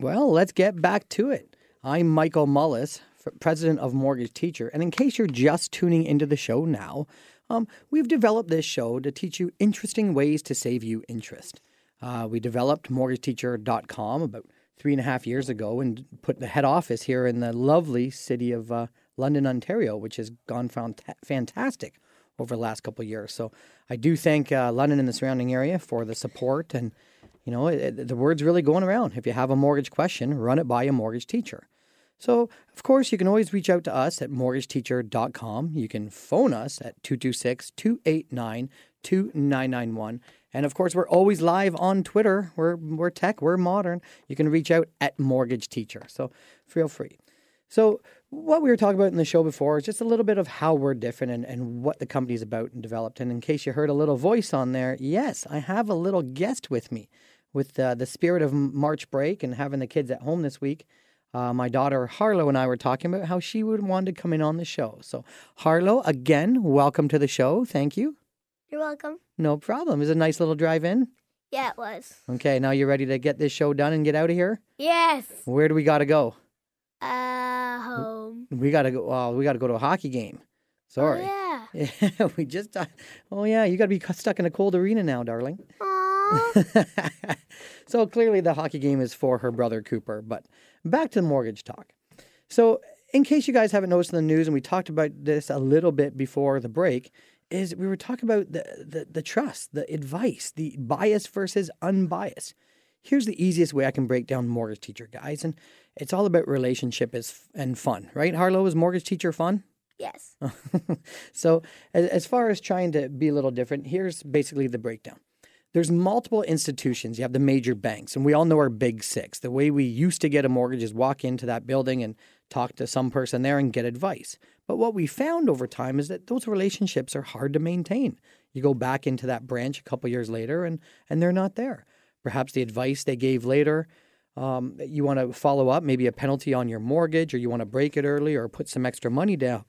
Well, let's get back to it. I'm Michael Mullis, president of Mortgage Teacher. And in case you're just tuning into the show now, um, we've developed this show to teach you interesting ways to save you interest. Uh, we developed mortgageteacher.com about three and a half years ago and put the head office here in the lovely city of uh, London, Ontario, which has gone fant- fantastic over the last couple of years. So I do thank uh, London and the surrounding area for the support and you know, it, the word's really going around. If you have a mortgage question, run it by a mortgage teacher. So, of course, you can always reach out to us at mortgageteacher.com. You can phone us at 226 289 2991. And of course, we're always live on Twitter. We're, we're tech, we're modern. You can reach out at Mortgage Teacher. So, feel free. So, what we were talking about in the show before is just a little bit of how we're different and, and what the company's about and developed. And in case you heard a little voice on there, yes, I have a little guest with me with uh, the spirit of March break and having the kids at home this week. Uh, my daughter Harlow and I were talking about how she would want to come in on the show. So, Harlow, again, welcome to the show. Thank you. You're welcome. No problem. Is it a nice little drive in? Yeah, it was. Okay, now you're ready to get this show done and get out of here? Yes. Where do we got to go? Uh, home. We got to go. Well, we got to go to a hockey game. Sorry. Oh, yeah. Yeah, we just. Oh yeah, you got to be stuck in a cold arena now, darling. so clearly the hockey game is for her brother Cooper. But back to the mortgage talk. So, in case you guys haven't noticed in the news, and we talked about this a little bit before the break, is we were talking about the, the, the trust, the advice, the bias versus unbiased. Here's the easiest way I can break down mortgage teacher, guys, and it's all about relationship is and fun, right? Harlow is mortgage teacher fun. Yes. so, as, as far as trying to be a little different, here's basically the breakdown there's multiple institutions. You have the major banks, and we all know our big six. The way we used to get a mortgage is walk into that building and talk to some person there and get advice. But what we found over time is that those relationships are hard to maintain. You go back into that branch a couple years later, and and they're not there. Perhaps the advice they gave later, um, you want to follow up, maybe a penalty on your mortgage, or you want to break it early, or put some extra money down,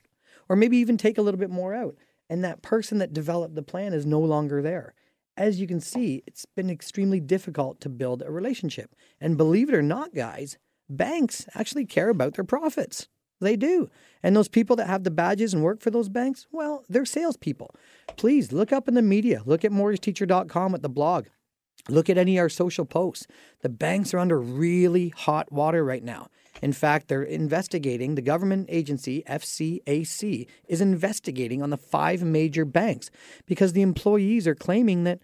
or maybe even take a little bit more out. And that person that developed the plan is no longer there as you can see, it's been extremely difficult to build a relationship. And believe it or not, guys, banks actually care about their profits. They do. And those people that have the badges and work for those banks, well, they're salespeople. Please look up in the media. Look at mortgageteacher.com at the blog. Look at any of our social posts. The banks are under really hot water right now. In fact, they're investigating, the government agency, FCAC, is investigating on the five major banks because the employees are claiming that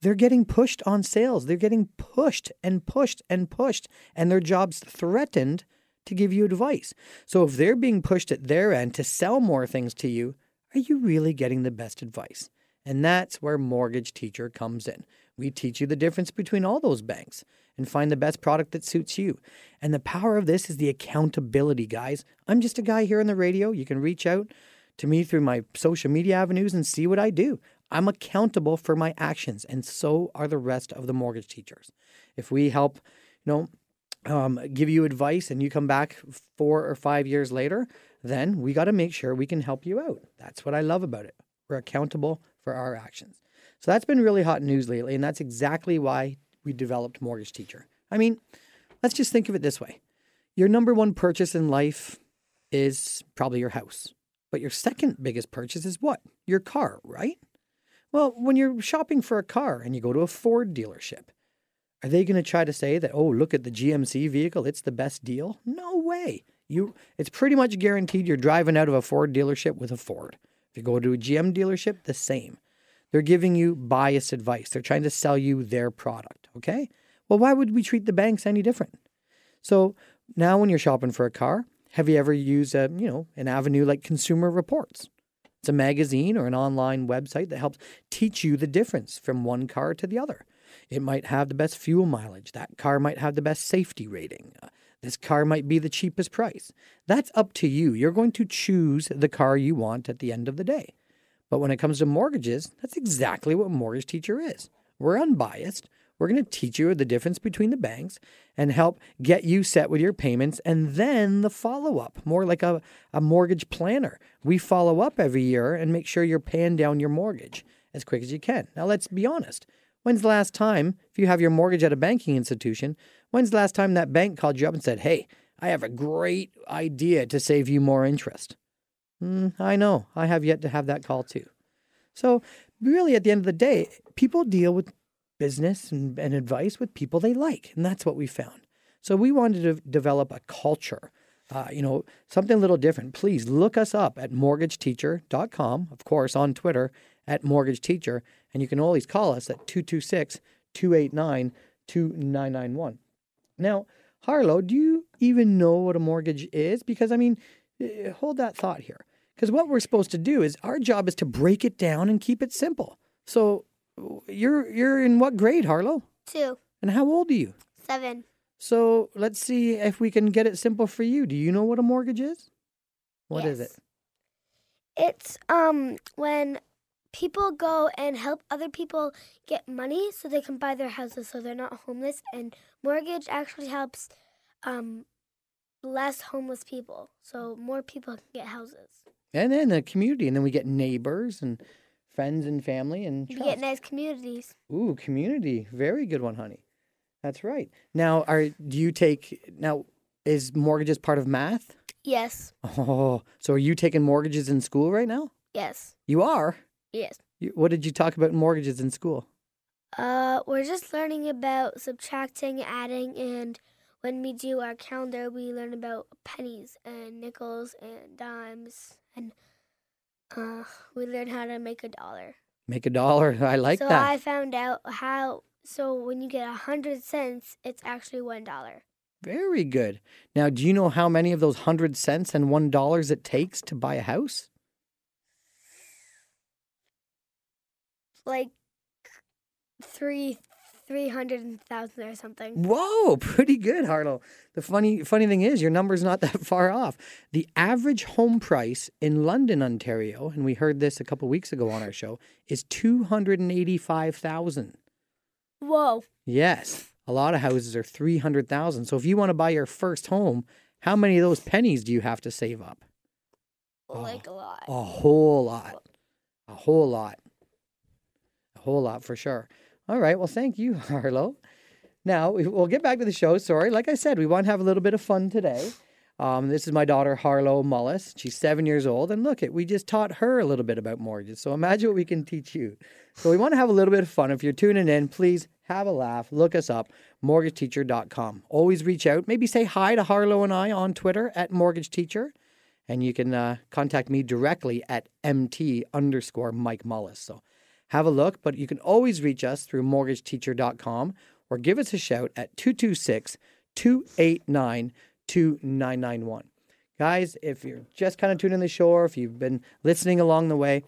they're getting pushed on sales. They're getting pushed and pushed and pushed, and their jobs threatened to give you advice. So if they're being pushed at their end to sell more things to you, are you really getting the best advice? And that's where Mortgage Teacher comes in. We teach you the difference between all those banks and find the best product that suits you. And the power of this is the accountability, guys. I'm just a guy here on the radio. You can reach out to me through my social media avenues and see what I do. I'm accountable for my actions, and so are the rest of the mortgage teachers. If we help, you know, um, give you advice and you come back four or five years later, then we got to make sure we can help you out. That's what I love about it. We're accountable for our actions. So that's been really hot news lately, and that's exactly why we developed Mortgage Teacher. I mean, let's just think of it this way your number one purchase in life is probably your house. But your second biggest purchase is what? Your car, right? Well, when you're shopping for a car and you go to a Ford dealership, are they going to try to say that, oh, look at the GMC vehicle, it's the best deal? No way. You, it's pretty much guaranteed you're driving out of a Ford dealership with a Ford. You go to a GM dealership, the same. They're giving you biased advice. They're trying to sell you their product. Okay. Well, why would we treat the banks any different? So now, when you're shopping for a car, have you ever used a you know an avenue like Consumer Reports? It's a magazine or an online website that helps teach you the difference from one car to the other. It might have the best fuel mileage. That car might have the best safety rating. This car might be the cheapest price. That's up to you. You're going to choose the car you want at the end of the day. But when it comes to mortgages, that's exactly what Mortgage Teacher is. We're unbiased. We're going to teach you the difference between the banks and help get you set with your payments and then the follow up, more like a, a mortgage planner. We follow up every year and make sure you're paying down your mortgage as quick as you can. Now, let's be honest. When's the last time, if you have your mortgage at a banking institution, When's the last time that bank called you up and said, Hey, I have a great idea to save you more interest? Mm, I know. I have yet to have that call too. So, really, at the end of the day, people deal with business and, and advice with people they like. And that's what we found. So, we wanted to develop a culture, uh, you know, something a little different. Please look us up at mortgageteacher.com, of course, on Twitter at Mortgage Teacher. And you can always call us at 226 289 2991. Now, Harlow, do you even know what a mortgage is? Because, I mean, eh, hold that thought here. Because what we're supposed to do is our job is to break it down and keep it simple. So, you're you're in what grade, Harlow? Two, And how old are you? seven. So let's see if we can get it simple for you. Do you know what a mortgage is? What is Yes. it? It's um when people go and help other people get money so they can buy their houses so they're not homeless and mortgage actually helps um less homeless people so more people can get houses. And then the community, and then we get neighbors and friends and family and You trust. get nice communities. Ooh, community. Very good one, honey. That's right. Now, are do you take now? Is mortgages part of math? Yes. Oh, so are you taking mortgages in school right now? Yes. You are. Yes. You, what did you talk about mortgages in school? Uh, we're just learning about subtracting, adding, and when we do our calendar, we learn about pennies and nickels and dimes, and uh, we learn how to make a dollar. Make a dollar. I like so that. So I found out how. So when you get a hundred cents, it's actually one dollar. Very good. Now, do you know how many of those hundred cents and one dollars it takes to buy a house? Like three, three hundred thousand or something. Whoa, pretty good, Harlow. The funny funny thing is your number's not that far off. The average home price in London, Ontario, and we heard this a couple weeks ago on our show, is two hundred and eighty-five thousand. Whoa! Yes. A lot of houses are three hundred thousand. So if you want to buy your first home, how many of those pennies do you have to save up? Oh. Like a lot. A whole lot. A whole lot. A whole lot for sure. All right. Well, thank you, Harlow. Now, we- we'll get back to the show. Sorry. Like I said, we want to have a little bit of fun today. Um, this is my daughter, Harlow Mullis. She's seven years old. And look, it we just taught her a little bit about mortgages. So imagine what we can teach you. So we want to have a little bit of fun. If you're tuning in, please have a laugh. Look us up, mortgageteacher.com. Always reach out. Maybe say hi to Harlow and I on Twitter at Mortgage Teacher and you can uh, contact me directly at mt underscore Mike Mullis. So have a look, but you can always reach us through mortgageteacher.com or give us a shout at 226 289 2991. Guys, if you're just kind of tuning in the show, or if you've been listening along the way,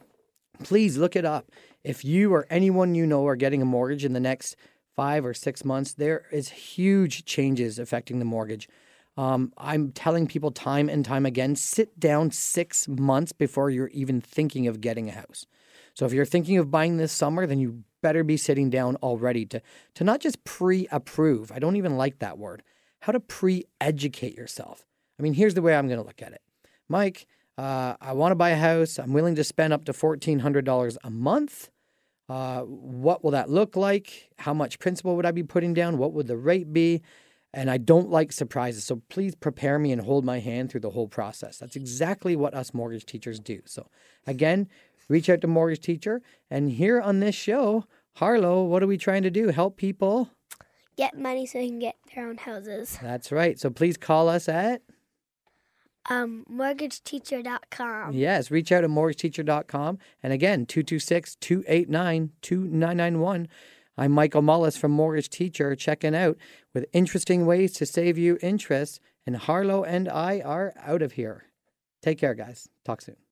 please look it up. If you or anyone you know are getting a mortgage in the next five or six months, there is huge changes affecting the mortgage. Um, I'm telling people time and time again sit down six months before you're even thinking of getting a house. So if you're thinking of buying this summer, then you better be sitting down already to, to not just pre approve. I don't even like that word. How to pre educate yourself. I mean, here's the way I'm going to look at it Mike, uh, I want to buy a house. I'm willing to spend up to $1,400 a month. Uh, what will that look like? How much principal would I be putting down? What would the rate be? And I don't like surprises. So please prepare me and hold my hand through the whole process. That's exactly what us mortgage teachers do. So again, reach out to Mortgage Teacher. And here on this show, Harlow, what are we trying to do? Help people. Get money so they can get their own houses. That's right. So please call us at, Um, mortgageteacher.com. yes, reach out at mortgageteacher.com. And again, 226 289 2991. I'm Michael Mullis from Mortgage Teacher, checking out with interesting ways to save you interest. And Harlow and I are out of here. Take care, guys. Talk soon.